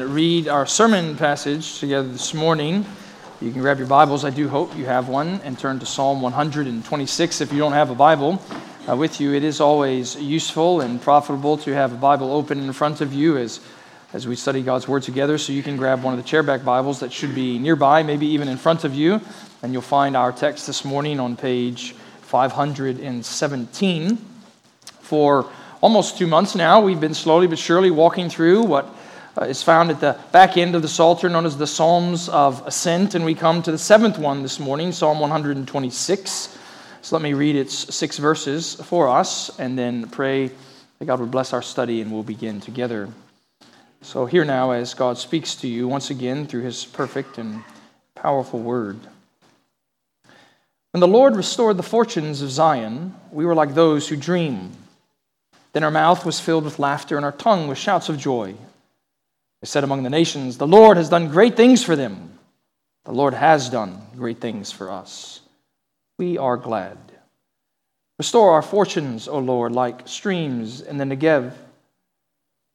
and read our sermon passage together this morning. You can grab your Bibles, I do hope you have one, and turn to Psalm 126 if you don't have a Bible uh, with you. It is always useful and profitable to have a Bible open in front of you as, as we study God's Word together. So you can grab one of the chairback Bibles that should be nearby, maybe even in front of you, and you'll find our text this morning on page 517. For almost two months now, we've been slowly but surely walking through what uh, is found at the back end of the Psalter, known as the Psalms of Ascent. And we come to the seventh one this morning, Psalm 126. So let me read its six verses for us and then pray that God would bless our study and we'll begin together. So, here now as God speaks to you once again through his perfect and powerful word. When the Lord restored the fortunes of Zion, we were like those who dream. Then our mouth was filled with laughter and our tongue with shouts of joy. They said among the nations, The Lord has done great things for them. The Lord has done great things for us. We are glad. Restore our fortunes, O Lord, like streams in the Negev.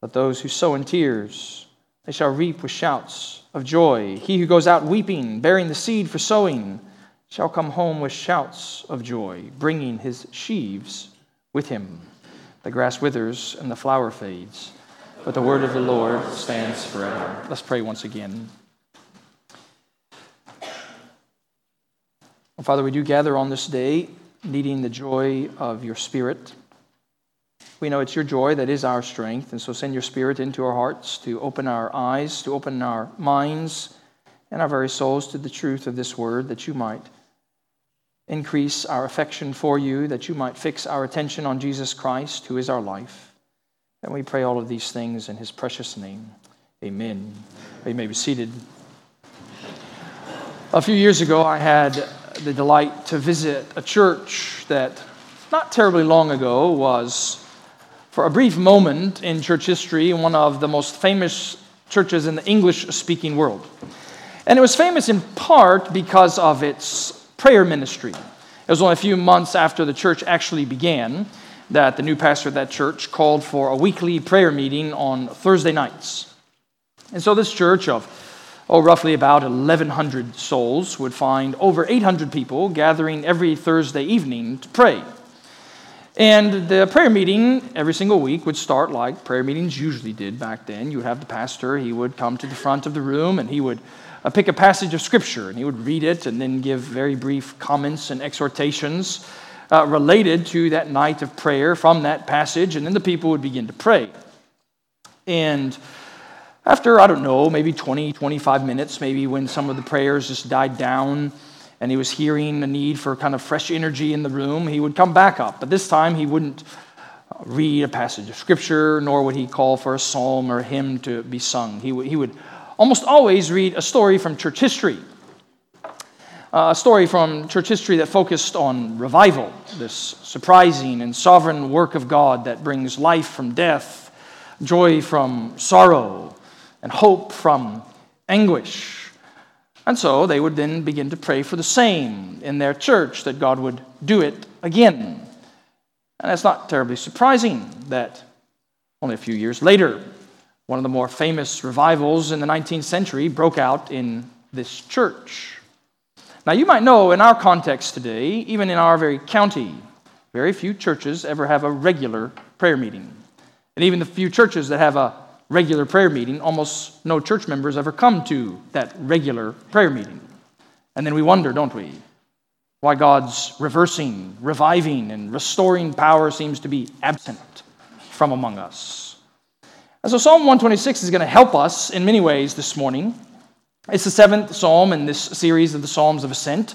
Let those who sow in tears, they shall reap with shouts of joy. He who goes out weeping, bearing the seed for sowing, shall come home with shouts of joy, bringing his sheaves with him. The grass withers and the flower fades, but the word of the Lord stands forever. Let's pray once again. Father, we do gather on this day needing the joy of your Spirit. We know it's your joy that is our strength, and so send your Spirit into our hearts to open our eyes, to open our minds and our very souls to the truth of this word, that you might increase our affection for you, that you might fix our attention on Jesus Christ, who is our life. And we pray all of these things in his precious name. Amen. You may be seated. A few years ago, I had the delight to visit a church that not terribly long ago was, for a brief moment in church history, one of the most famous churches in the English speaking world. And it was famous in part because of its prayer ministry. It was only a few months after the church actually began that the new pastor of that church called for a weekly prayer meeting on Thursday nights. And so this church of oh, roughly about 1,100 souls would find over 800 people gathering every Thursday evening to pray. And the prayer meeting every single week would start like prayer meetings usually did back then. You would have the pastor, he would come to the front of the room and he would uh, pick a passage of Scripture, and he would read it and then give very brief comments and exhortations uh, related to that night of prayer from that passage, and then the people would begin to pray. And after, I don't know, maybe 20, 25 minutes, maybe when some of the prayers just died down and he was hearing the need for kind of fresh energy in the room, he would come back up. But this time he wouldn't uh, read a passage of scripture, nor would he call for a psalm or a hymn to be sung. He, w- he would almost always read a story from church history. A story from church history that focused on revival, this surprising and sovereign work of God that brings life from death, joy from sorrow, and hope from anguish. And so they would then begin to pray for the same in their church, that God would do it again. And it's not terribly surprising that only a few years later, one of the more famous revivals in the 19th century broke out in this church. Now, you might know in our context today, even in our very county, very few churches ever have a regular prayer meeting. And even the few churches that have a regular prayer meeting, almost no church members ever come to that regular prayer meeting. And then we wonder, don't we, why God's reversing, reviving, and restoring power seems to be absent from among us. And so Psalm 126 is going to help us in many ways this morning. It's the seventh psalm in this series of the Psalms of Ascent.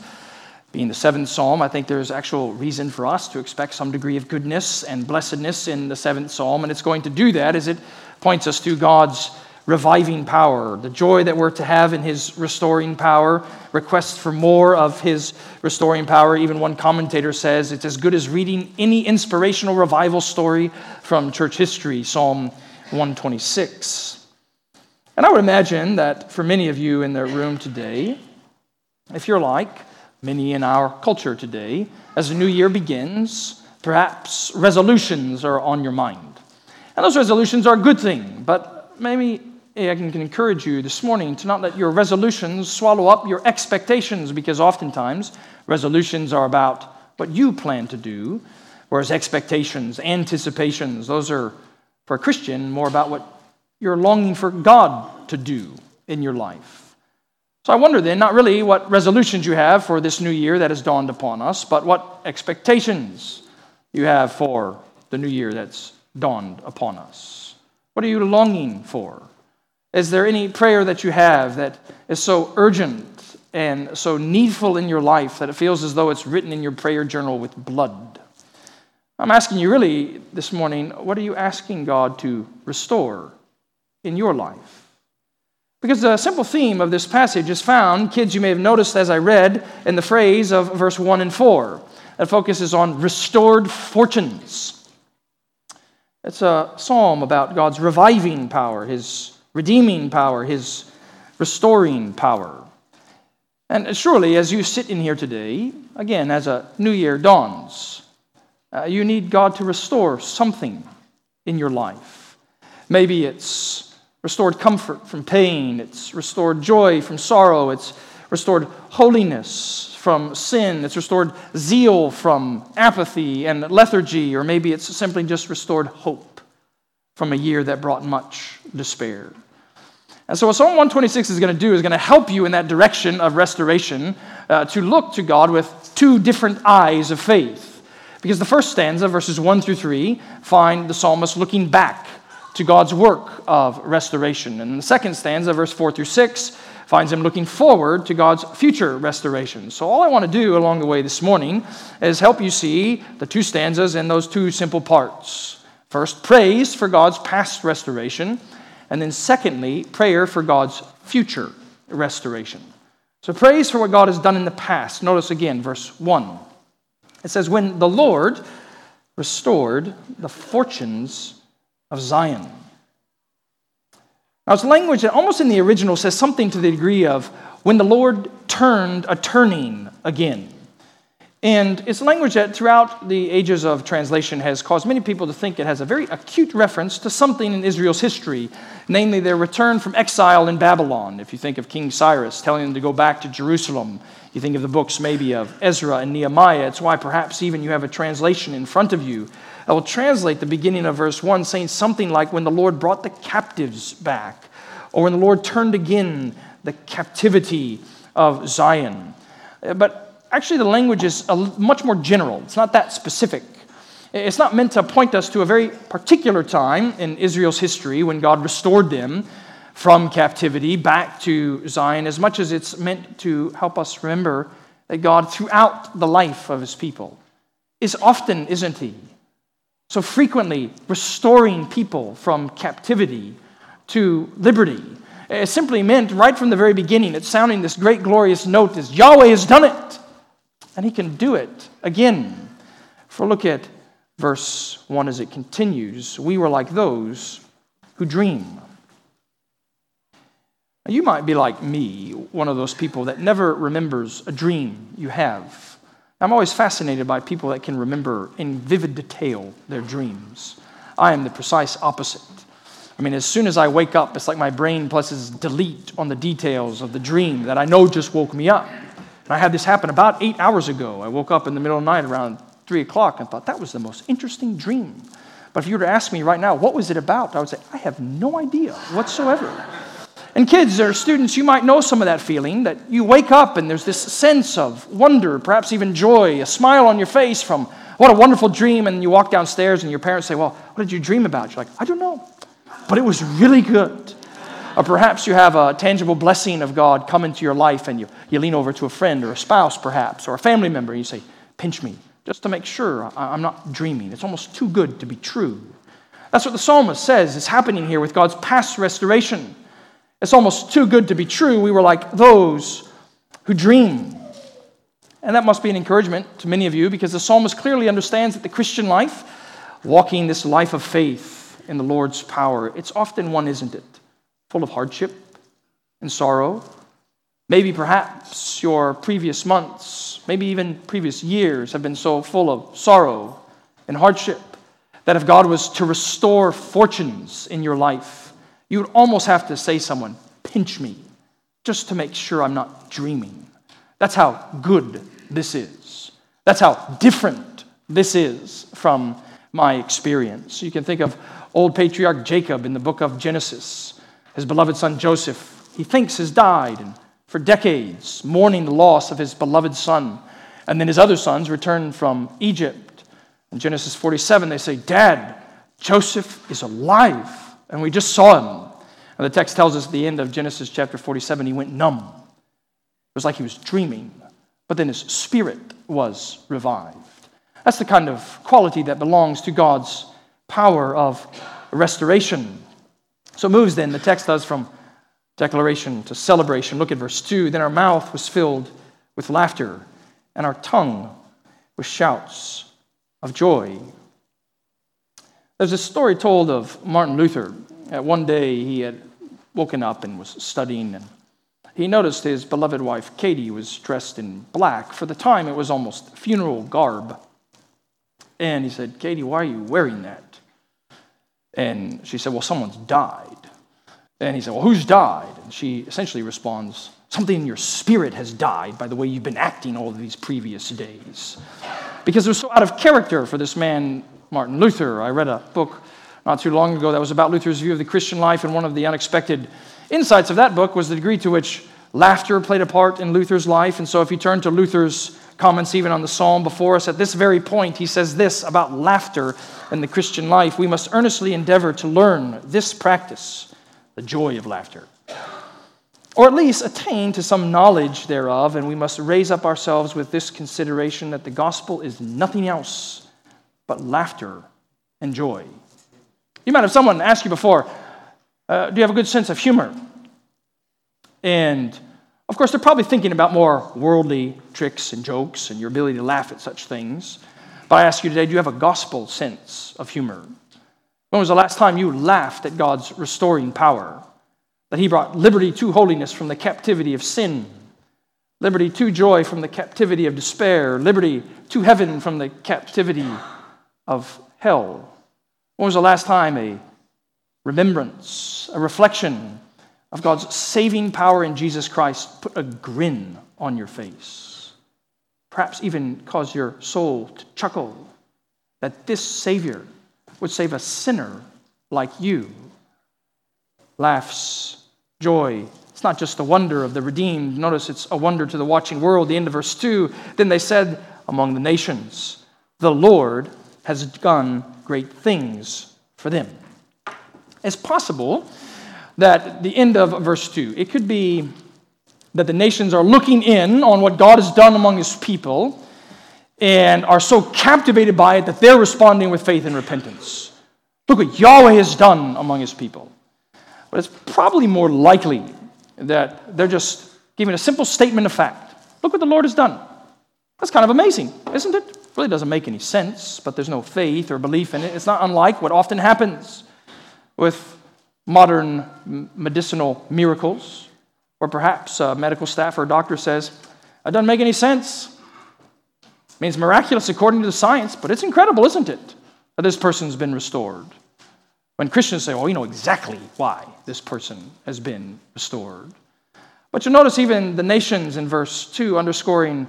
Being the seventh psalm, I think there's actual reason for us to expect some degree of goodness and blessedness in the seventh psalm, and it's going to do that as it points us to God's reviving power, the joy that we're to have in His restoring power, requests for more of His restoring power. Even one commentator says it's as good as reading any inspirational revival story from church history. Psalm 126. And I would imagine that for many of you in the room today, if you're like many in our culture today, as the new year begins, perhaps resolutions are on your mind. And those resolutions are a good thing, but maybe I can encourage you this morning to not let your resolutions swallow up your expectations because oftentimes resolutions are about what you plan to do, whereas expectations, anticipations, those are for a Christian more about what you're longing for God to do in your life. So I wonder then, not really what resolutions you have for this new year that has dawned upon us, but what expectations you have for the new year that's dawned upon us. What are you longing for? Is there any prayer that you have that is so urgent and so needful in your life that it feels as though it's written in your prayer journal with blood? I'm asking you really this morning, what are you asking God to restore in your life? Because the simple theme of this passage is found, kids, you may have noticed as I read, in the phrase of verse 1 and 4 that focuses on restored fortunes. It's a psalm about God's reviving power, His redeeming power, His restoring power. And surely, as you sit in here today, again, as a new year dawns, uh, you need God to restore something in your life. Maybe it's restored comfort from pain, it's restored joy from sorrow, it's restored holiness from sin, it's restored zeal from apathy and lethargy, or maybe it's simply just restored hope from a year that brought much despair. And so, what Psalm 126 is going to do is going to help you in that direction of restoration uh, to look to God with two different eyes of faith. Because the first stanza, verses 1 through 3, find the psalmist looking back to God's work of restoration. And the second stanza, verse 4 through 6, finds him looking forward to God's future restoration. So, all I want to do along the way this morning is help you see the two stanzas in those two simple parts. First, praise for God's past restoration, and then, secondly, prayer for God's future restoration. So, praise for what God has done in the past. Notice again, verse 1. It says, When the Lord restored the fortunes of Zion. Now, it's language that almost in the original says something to the degree of when the Lord turned a turning again. And it's language that throughout the ages of translation has caused many people to think it has a very acute reference to something in Israel's history, namely their return from exile in Babylon. If you think of King Cyrus telling them to go back to Jerusalem, you think of the books maybe of Ezra and Nehemiah. It's why perhaps even you have a translation in front of you I will translate the beginning of verse 1 saying something like, When the Lord brought the captives back, or when the Lord turned again the captivity of Zion. Uh, but actually, the language is much more general, it's not that specific. It's not meant to point us to a very particular time in Israel's history when God restored them from captivity back to Zion, as much as it's meant to help us remember that God, throughout the life of his people, is often, isn't he, so frequently restoring people from captivity to liberty. It simply meant right from the very beginning, it's sounding this great glorious note is Yahweh has done it. And he can do it again. For look at verse 1 as it continues. We were like those who dream. Now, you might be like me, one of those people that never remembers a dream you have. I'm always fascinated by people that can remember in vivid detail their dreams. I am the precise opposite. I mean, as soon as I wake up, it's like my brain presses delete on the details of the dream that I know just woke me up. And I had this happen about eight hours ago. I woke up in the middle of the night around three o'clock and thought that was the most interesting dream. But if you were to ask me right now, what was it about? I would say, I have no idea whatsoever. And kids or students, you might know some of that feeling that you wake up and there's this sense of wonder, perhaps even joy, a smile on your face from what a wonderful dream. And you walk downstairs and your parents say, Well, what did you dream about? You're like, I don't know, but it was really good. Or perhaps you have a tangible blessing of God come into your life and you, you lean over to a friend or a spouse, perhaps, or a family member, and you say, Pinch me, just to make sure I'm not dreaming. It's almost too good to be true. That's what the psalmist says is happening here with God's past restoration. It's almost too good to be true. We were like those who dream. And that must be an encouragement to many of you because the psalmist clearly understands that the Christian life, walking this life of faith in the Lord's power, it's often one, isn't it? Full of hardship and sorrow. Maybe perhaps your previous months, maybe even previous years have been so full of sorrow and hardship that if God was to restore fortunes in your life, You would almost have to say someone, pinch me, just to make sure I'm not dreaming. That's how good this is. That's how different this is from my experience. You can think of old patriarch Jacob in the book of Genesis. His beloved son Joseph, he thinks has died, and for decades, mourning the loss of his beloved son. And then his other sons return from Egypt. In Genesis 47, they say, Dad, Joseph is alive, and we just saw him. And the text tells us at the end of Genesis chapter 47, he went numb. It was like he was dreaming, but then his spirit was revived. That's the kind of quality that belongs to God's power of restoration. So it moves then, the text does from declaration to celebration. Look at verse 2. Then our mouth was filled with laughter, and our tongue with shouts of joy. There's a story told of Martin Luther. One day, he had woken up and was studying, and he noticed his beloved wife, Katie, was dressed in black. For the time, it was almost funeral garb. And he said, Katie, why are you wearing that? And she said, Well, someone's died. And he said, Well, who's died? And she essentially responds, Something in your spirit has died by the way you've been acting all of these previous days. Because it was so out of character for this man, Martin Luther. I read a book not too long ago that was about Luther's view of the Christian life, and one of the unexpected insights of that book was the degree to which laughter played a part in Luther's life. And so, if you turn to Luther's comments, even on the psalm before us, at this very point, he says this about laughter in the Christian life We must earnestly endeavor to learn this practice the joy of laughter. Or at least attain to some knowledge thereof, and we must raise up ourselves with this consideration that the gospel is nothing else but laughter and joy. You might have someone ask you before, uh, Do you have a good sense of humor? And of course, they're probably thinking about more worldly tricks and jokes and your ability to laugh at such things. But I ask you today, do you have a gospel sense of humor? When was the last time you laughed at God's restoring power? That He brought liberty to holiness from the captivity of sin, liberty to joy from the captivity of despair, liberty to heaven from the captivity of hell. When was the last time a remembrance, a reflection of God's saving power in Jesus Christ put a grin on your face? Perhaps even cause your soul to chuckle that this Savior would save a sinner like you. Laughs, joy. It's not just the wonder of the redeemed. Notice it's a wonder to the watching world. The end of verse 2 Then they said among the nations, The Lord has done great things for them. It's possible that the end of verse 2, it could be that the nations are looking in on what God has done among his people and are so captivated by it that they're responding with faith and repentance. Look what Yahweh has done among his people. But it's probably more likely that they're just giving a simple statement of fact. Look what the Lord has done. That's kind of amazing, isn't it? Really doesn't make any sense, but there's no faith or belief in it. It's not unlike what often happens with modern medicinal miracles, or perhaps a medical staff or a doctor says, It doesn't make any sense It means miraculous according to the science, but it's incredible, isn't it, that this person's been restored? When Christians say, well, we know exactly why this person has been restored. But you'll notice even the nations in verse 2 underscoring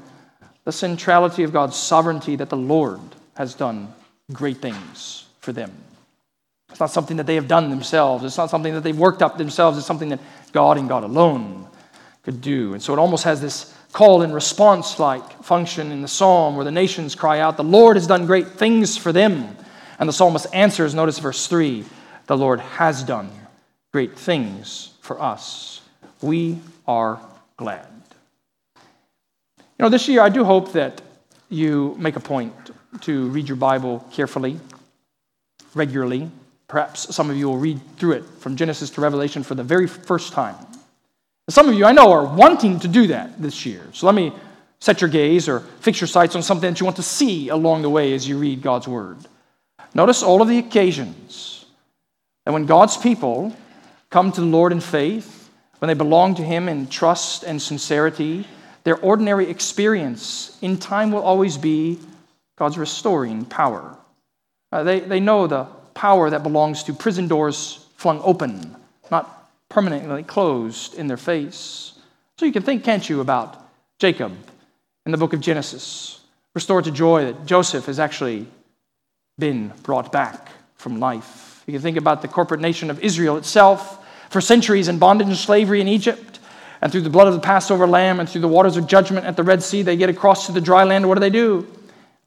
the centrality of God's sovereignty that the Lord has done great things for them. It's not something that they have done themselves. It's not something that they've worked up themselves. It's something that God and God alone could do. And so it almost has this call and response like function in the psalm where the nations cry out, The Lord has done great things for them. And the psalmist answers, notice verse 3 The Lord has done great things for us. We are glad. You know, this year I do hope that you make a point to read your Bible carefully, regularly. Perhaps some of you will read through it from Genesis to Revelation for the very first time. Some of you I know are wanting to do that this year. So let me set your gaze or fix your sights on something that you want to see along the way as you read God's Word. Notice all of the occasions that when God's people come to the Lord in faith, when they belong to Him in trust and sincerity, their ordinary experience in time will always be God's restoring power. Uh, they, they know the power that belongs to prison doors flung open not permanently closed in their face. So you can think, can't you, about Jacob in the book of Genesis, restored to joy that Joseph has actually been brought back from life. You can think about the corporate nation of Israel itself, for centuries in bondage and slavery in Egypt, and through the blood of the Passover lamb and through the waters of judgment at the Red Sea, they get across to the dry land. What do they do?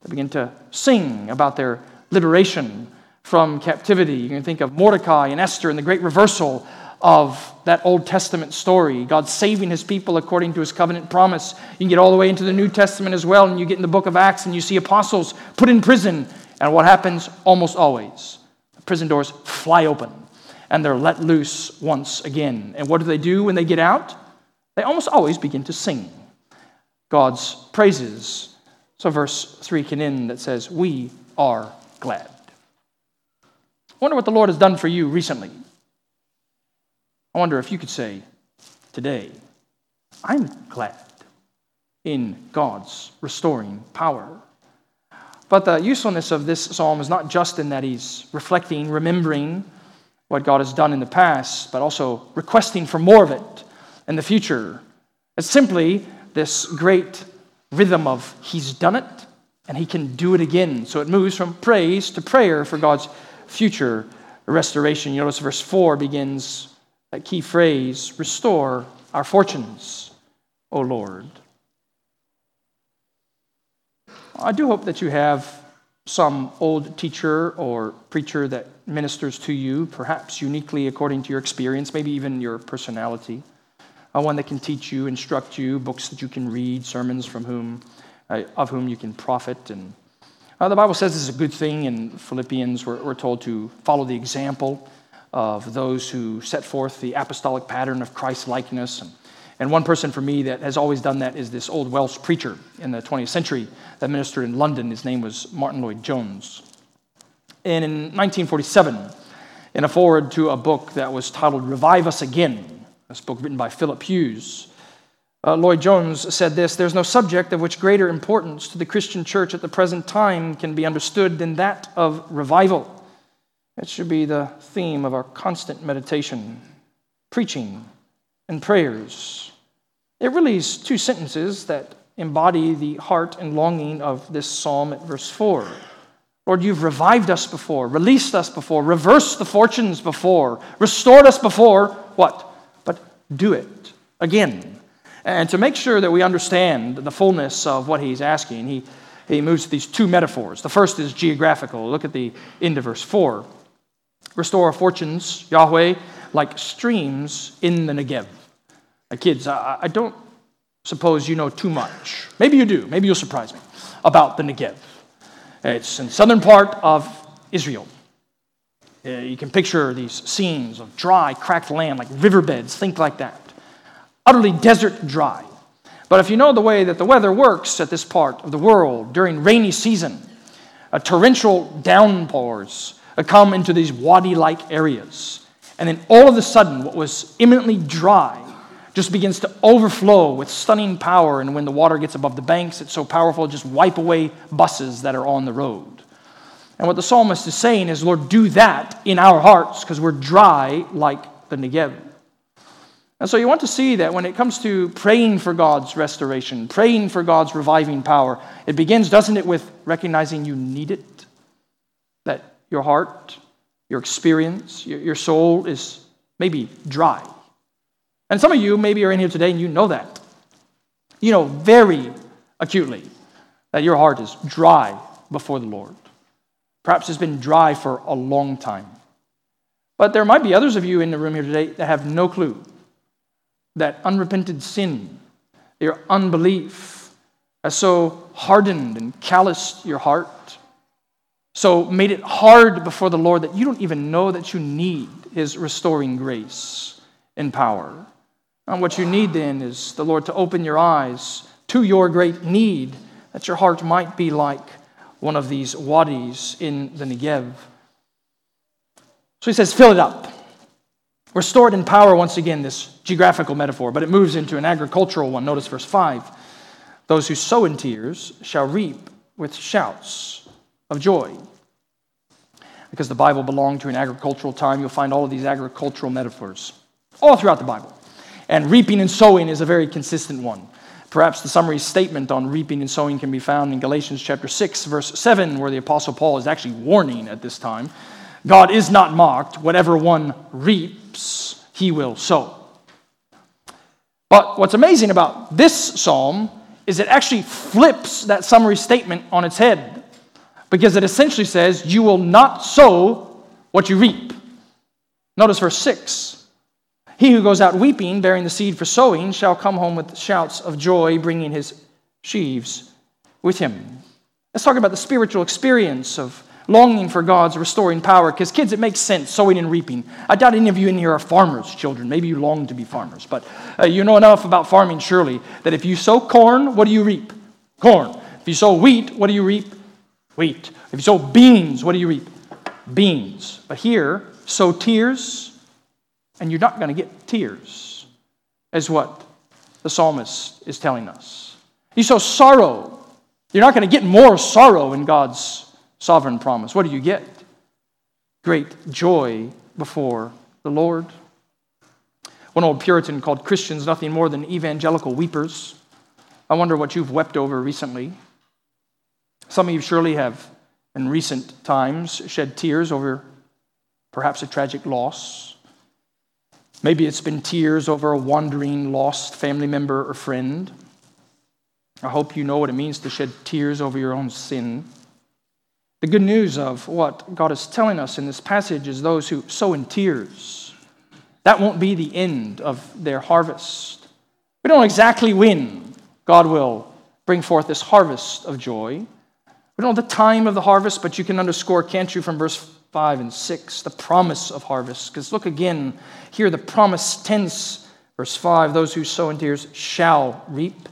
They begin to sing about their liberation from captivity. You can think of Mordecai and Esther and the great reversal of that Old Testament story, God saving his people according to his covenant promise. You can get all the way into the New Testament as well, and you get in the book of Acts and you see apostles put in prison. And what happens almost always? The prison doors fly open and they're let loose once again. And what do they do when they get out? They almost always begin to sing God's praises. So, verse 3 can end that says, We are glad. I wonder what the Lord has done for you recently. I wonder if you could say today, I'm glad in God's restoring power. But the usefulness of this psalm is not just in that he's reflecting, remembering what God has done in the past, but also requesting for more of it in the future. It's simply this great rhythm of he's done it and he can do it again. So it moves from praise to prayer for God's future restoration. You notice verse 4 begins that key phrase restore our fortunes, O Lord. I do hope that you have some old teacher or preacher that ministers to you, perhaps uniquely according to your experience, maybe even your personality. One that can teach you, instruct you, books that you can read, sermons from whom, uh, of whom you can profit. And uh, the Bible says this is a good thing. In Philippians, we're, we're told to follow the example of those who set forth the apostolic pattern of Christ likeness. And, and one person for me that has always done that is this old Welsh preacher in the 20th century that ministered in London. His name was Martyn Lloyd-Jones. And in 1947, in a foreword to a book that was titled Revive Us Again, a book written by Philip Hughes, uh, Lloyd Jones said this There's no subject of which greater importance to the Christian church at the present time can be understood than that of revival. It should be the theme of our constant meditation, preaching, and prayers. It really is two sentences that embody the heart and longing of this psalm at verse 4. Lord, you've revived us before, released us before, reversed the fortunes before, restored us before. What? Do it again. And to make sure that we understand the fullness of what he's asking, he, he moves to these two metaphors. The first is geographical. Look at the end of verse 4. Restore fortunes, Yahweh, like streams in the Negev. Now, kids, I, I don't suppose you know too much. Maybe you do. Maybe you'll surprise me about the Negev. It's in the southern part of Israel. Uh, you can picture these scenes of dry, cracked land, like riverbeds, think like that. Utterly desert dry. But if you know the way that the weather works at this part of the world during rainy season, a torrential downpours come into these wadi like areas. And then all of a sudden, what was imminently dry just begins to overflow with stunning power. And when the water gets above the banks, it's so powerful, it just wipe away buses that are on the road. And what the psalmist is saying is, Lord, do that in our hearts because we're dry like the Negev. And so you want to see that when it comes to praying for God's restoration, praying for God's reviving power, it begins, doesn't it, with recognizing you need it? That your heart, your experience, your, soul is maybe dry. And some of you maybe are in here today and you know that. You know very acutely that your heart is dry before the Lord. Perhaps it's been dry for a long time. But there might be others of you in the room here today that have no clue that unrepented sin, your unbelief, has so hardened and calloused your heart so made it hard before the Lord that you don't even know that you need His restoring grace and power. And what you need then is the Lord to open your eyes to your great need, that your heart might be like one of these wadis in the Negev. So he says, fill it up. Restored in power, once again, this geographical metaphor, but it moves into an agricultural one. Notice verse 5. Those who sow in tears shall reap with shouts of joy. because the Bible belonged to an agricultural time, you'll find all of these agricultural metaphors all throughout the Bible. And reaping and sowing is a very consistent one. Perhaps the summary statement on reaping and sowing can be found in Galatians chapter 6, verse 7, where the Apostle Paul is actually warning at this time God is not mocked. Whatever one reaps, he will sow. But what's amazing about this psalm is it actually flips that summary statement on its head because it essentially says, You will not sow what you reap. Notice verse 6. He who goes out weeping, bearing the seed for sowing, shall come home with shouts of joy, bringing his sheaves with him. Let's talk about the spiritual experience of longing for God's restoring power. Because, kids, it makes sense sowing and reaping. I doubt any of you in here are farmers' children. Maybe you long to be farmers. But uh, you know enough about farming, surely, that if you sow corn, what do you reap? Corn. If you sow wheat, what do you reap? Wheat. If you sow beans, what do you reap? Beans. But here, sow tears and you're not going to get tears, is what the psalmist is telling us. You sow sorrow. You're not going to get more sorrow in God's sovereign promise. What do you get? Great joy before the Lord. One old Puritan called Christians nothing more than evangelical weepers. I wonder what you've wept over recently. Some of you surely have, in recent times, shed tears over perhaps a tragic loss Maybe it's been tears over a wandering, lost family member or friend. I hope you know what it means to shed tears over your own sin. The good news of what God is telling us in this passage is those who sow in tears. That won't be the end of their harvest. We don't know exactly when God will bring forth this harvest of joy. We don't know the time of the harvest, but you can underscore, can't you, from verse 5 and 6, the promise of harvest. Because look again here, the promise tense, verse 5 those who sow in tears shall reap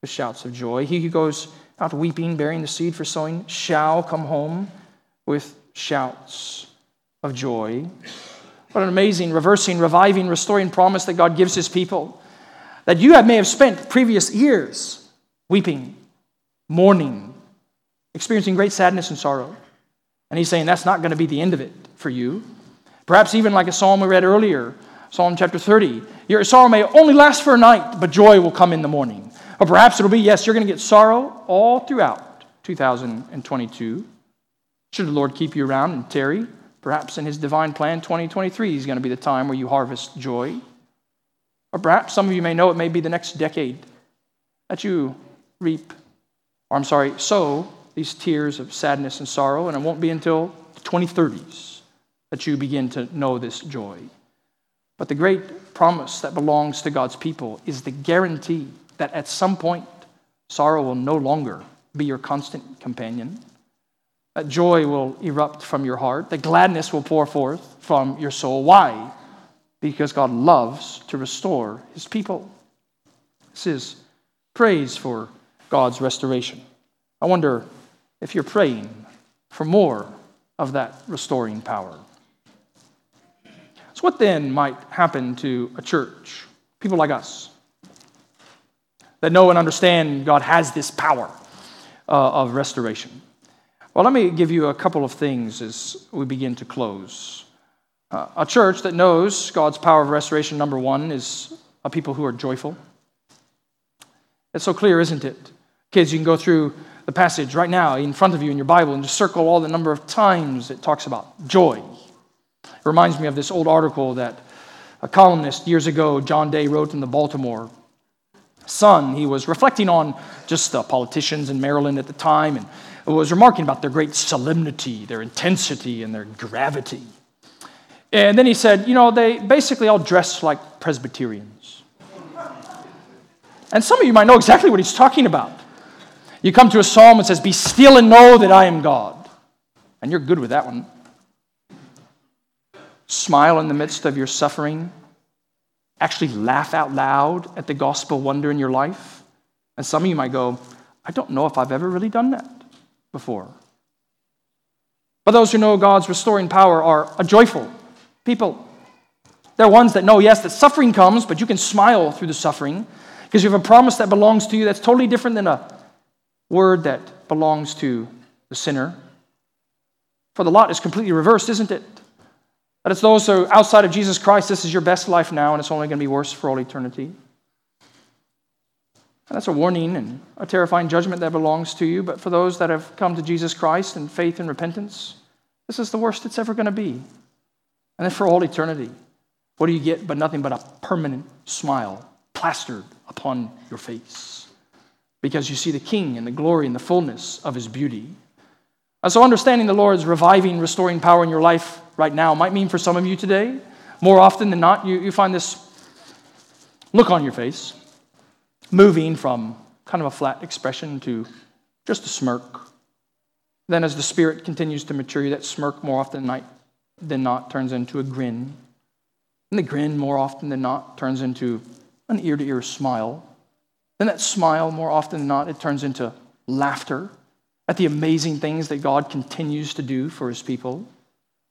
with shouts of joy. He who goes out weeping, bearing the seed for sowing, shall come home with shouts of joy. What an amazing, reversing, reviving, restoring promise that God gives his people. That you have, may have spent previous years weeping, mourning, experiencing great sadness and sorrow. And he's saying that's not going to be the end of it for you. Perhaps even like a psalm we read earlier, Psalm chapter 30. Your sorrow may only last for a night, but joy will come in the morning. Or perhaps it'll be, yes, you're going to get sorrow all throughout 2022. Should the Lord keep you around and tarry, perhaps in his divine plan, 2023 is going to be the time where you harvest joy. Or perhaps some of you may know it may be the next decade that you reap, or I'm sorry, sow these tears of sadness and sorrow, and it won't be until the 2030s that you begin to know this joy. But the great promise that belongs to God's people is the guarantee that at some point sorrow will no longer be your constant companion. That joy will erupt from your heart. That gladness will pour forth from your soul. Why? Because God loves to restore his people. This is praise for God's restoration. I wonder if you're praying for more of that restoring power. So, what then might happen to a church, people like us, that know and understand God has this power uh, of restoration? Well, let me give you a couple of things as we begin to close. Uh, a church that knows God's power of restoration, number one, is a people who are joyful. It's so clear, isn't it? Kids, you can go through the passage right now in front of you in your Bible and just circle all the number of times it talks about joy. It reminds me of this old article that a columnist years ago, John Day, wrote in the Baltimore Sun. He was reflecting on just the politicians in Maryland at the time and was remarking about their great solemnity, their intensity, and their gravity. And then he said, you know, they basically all dress like Presbyterians. And some of you might know exactly what he's talking about. You come to a psalm that says, Be still and know that I am God. And you're good with that one. Smile in the midst of your suffering. Actually, laugh out loud at the gospel wonder in your life. And some of you might go, I don't know if I've ever really done that before. But those who know God's restoring power are a joyful people. They're ones that know, yes, that suffering comes, but you can smile through the suffering because you have a promise that belongs to you that's totally different than a word that belongs to the sinner. For the lot is completely reversed, isn't it? That it's those who are outside of Jesus Christ, this is your best life now, and it's only going to be worse for all eternity. And that's a warning and a terrifying judgment that belongs to you. But for those that have come to Jesus Christ in faith and repentance, this is the worst it's ever going to be. And then for all eternity, what do you get but nothing but a permanent smile plastered upon your face? Because you see the King and the glory and the fullness of his beauty. And so, understanding the Lord's reviving, restoring power in your life right now might mean for some of you today, more often than not, you, you find this look on your face moving from kind of a flat expression to just a smirk. Then, as the Spirit continues to mature that smirk more often than not turns into a grin. And the grin, more often than not, turns into an ear to ear smile. Then, that smile, more often than not, it turns into laughter at the amazing things that God continues to do for his people.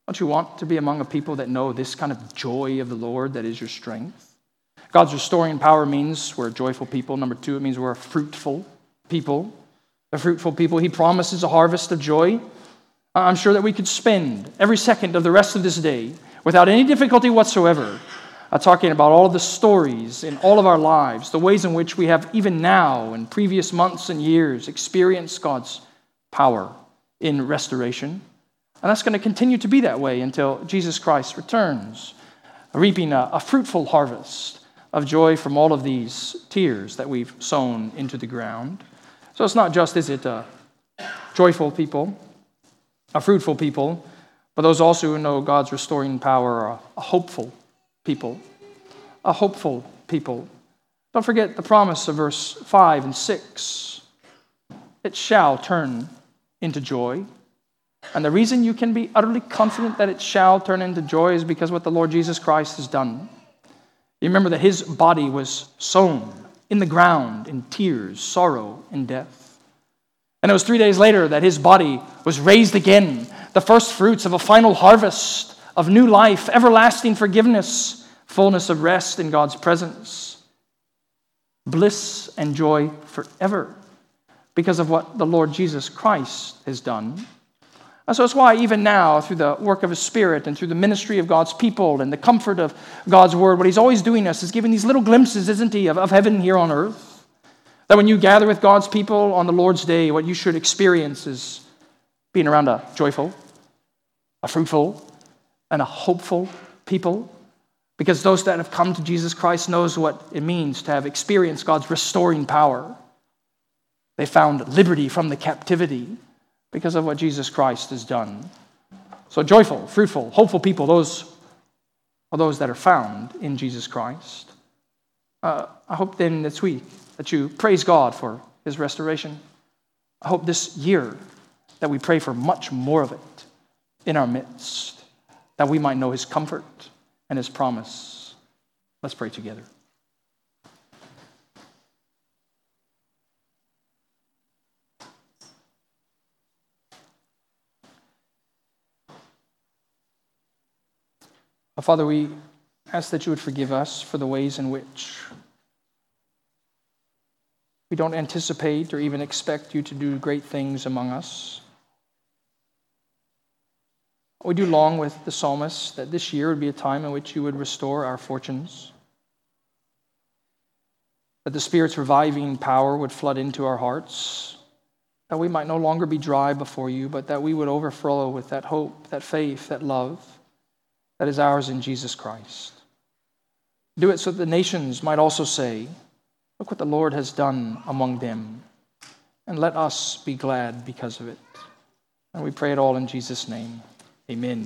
Don't you want to be among a people that know this kind of joy of the Lord that is your strength? God's restoring power means we're a joyful people. Number two, it means we're a fruitful people. A fruitful people. He promises a harvest of joy. I'm sure that we could spend every second of the rest of this day without any difficulty whatsoever uh, talking about all of the stories in all of our lives, the ways in which we have, even now, in previous months and years, experienced God's power in restoration. And that's going to continue to be that way until Jesus Christ returns, reaping a, a fruitful harvest of joy from all of these tears that we've sown into the ground. So it's not just, is it, a joyful people, a fruitful people, but those also who know God's restoring power are a hopeful people. A hopeful people. Don't forget the promise of verse 5 and 6. It shall turn into joy. And the reason you can be utterly confident that it shall turn into joy is because what the Lord Jesus Christ has done. You remember that his body was sown in the ground in tears, sorrow, and death. And it was three days later that his body was raised again, the first fruits of a final harvest of new life, everlasting forgiveness, fullness of rest in God's presence, bliss and joy forever because of what the Lord Jesus Christ has done. And so it's why, even now, through the work of His Spirit and through the ministry of God's people and the comfort of God's Word, what He's always doing us is giving these little glimpses, isn't He, of, of heaven here on earth. That when you gather with God's people on the Lord's day, what you should experience is being around a joyful, a fruitful, and a hopeful people. Because those that have come to Jesus Christ knows what it means to have experienced God's restoring power. They found liberty from the captivity because of what Jesus Christ has done. So, joyful, fruitful, hopeful people, those are those that are found in Jesus Christ. Uh, I hope then this week that you praise God for his restoration. I hope this year that we pray for much more of it in our midst, that we might know his comfort and his promise. Let's pray together. Uh, Father, we ask that you would forgive us for the ways in which we don't anticipate or even expect you to do great things among us. We do long with the psalmist that this year would be a time in which you would restore our fortunes, that the Spirit's reviving power would flood into our hearts, that we might no longer be dry before you, but that we would overflow with that hope, that faith, that love that is ours in Jesus Christ. Do it so that the nations might also say, Look what the Lord has done among them, and let us be glad because of it. And we pray it all in Jesus' name. Amen.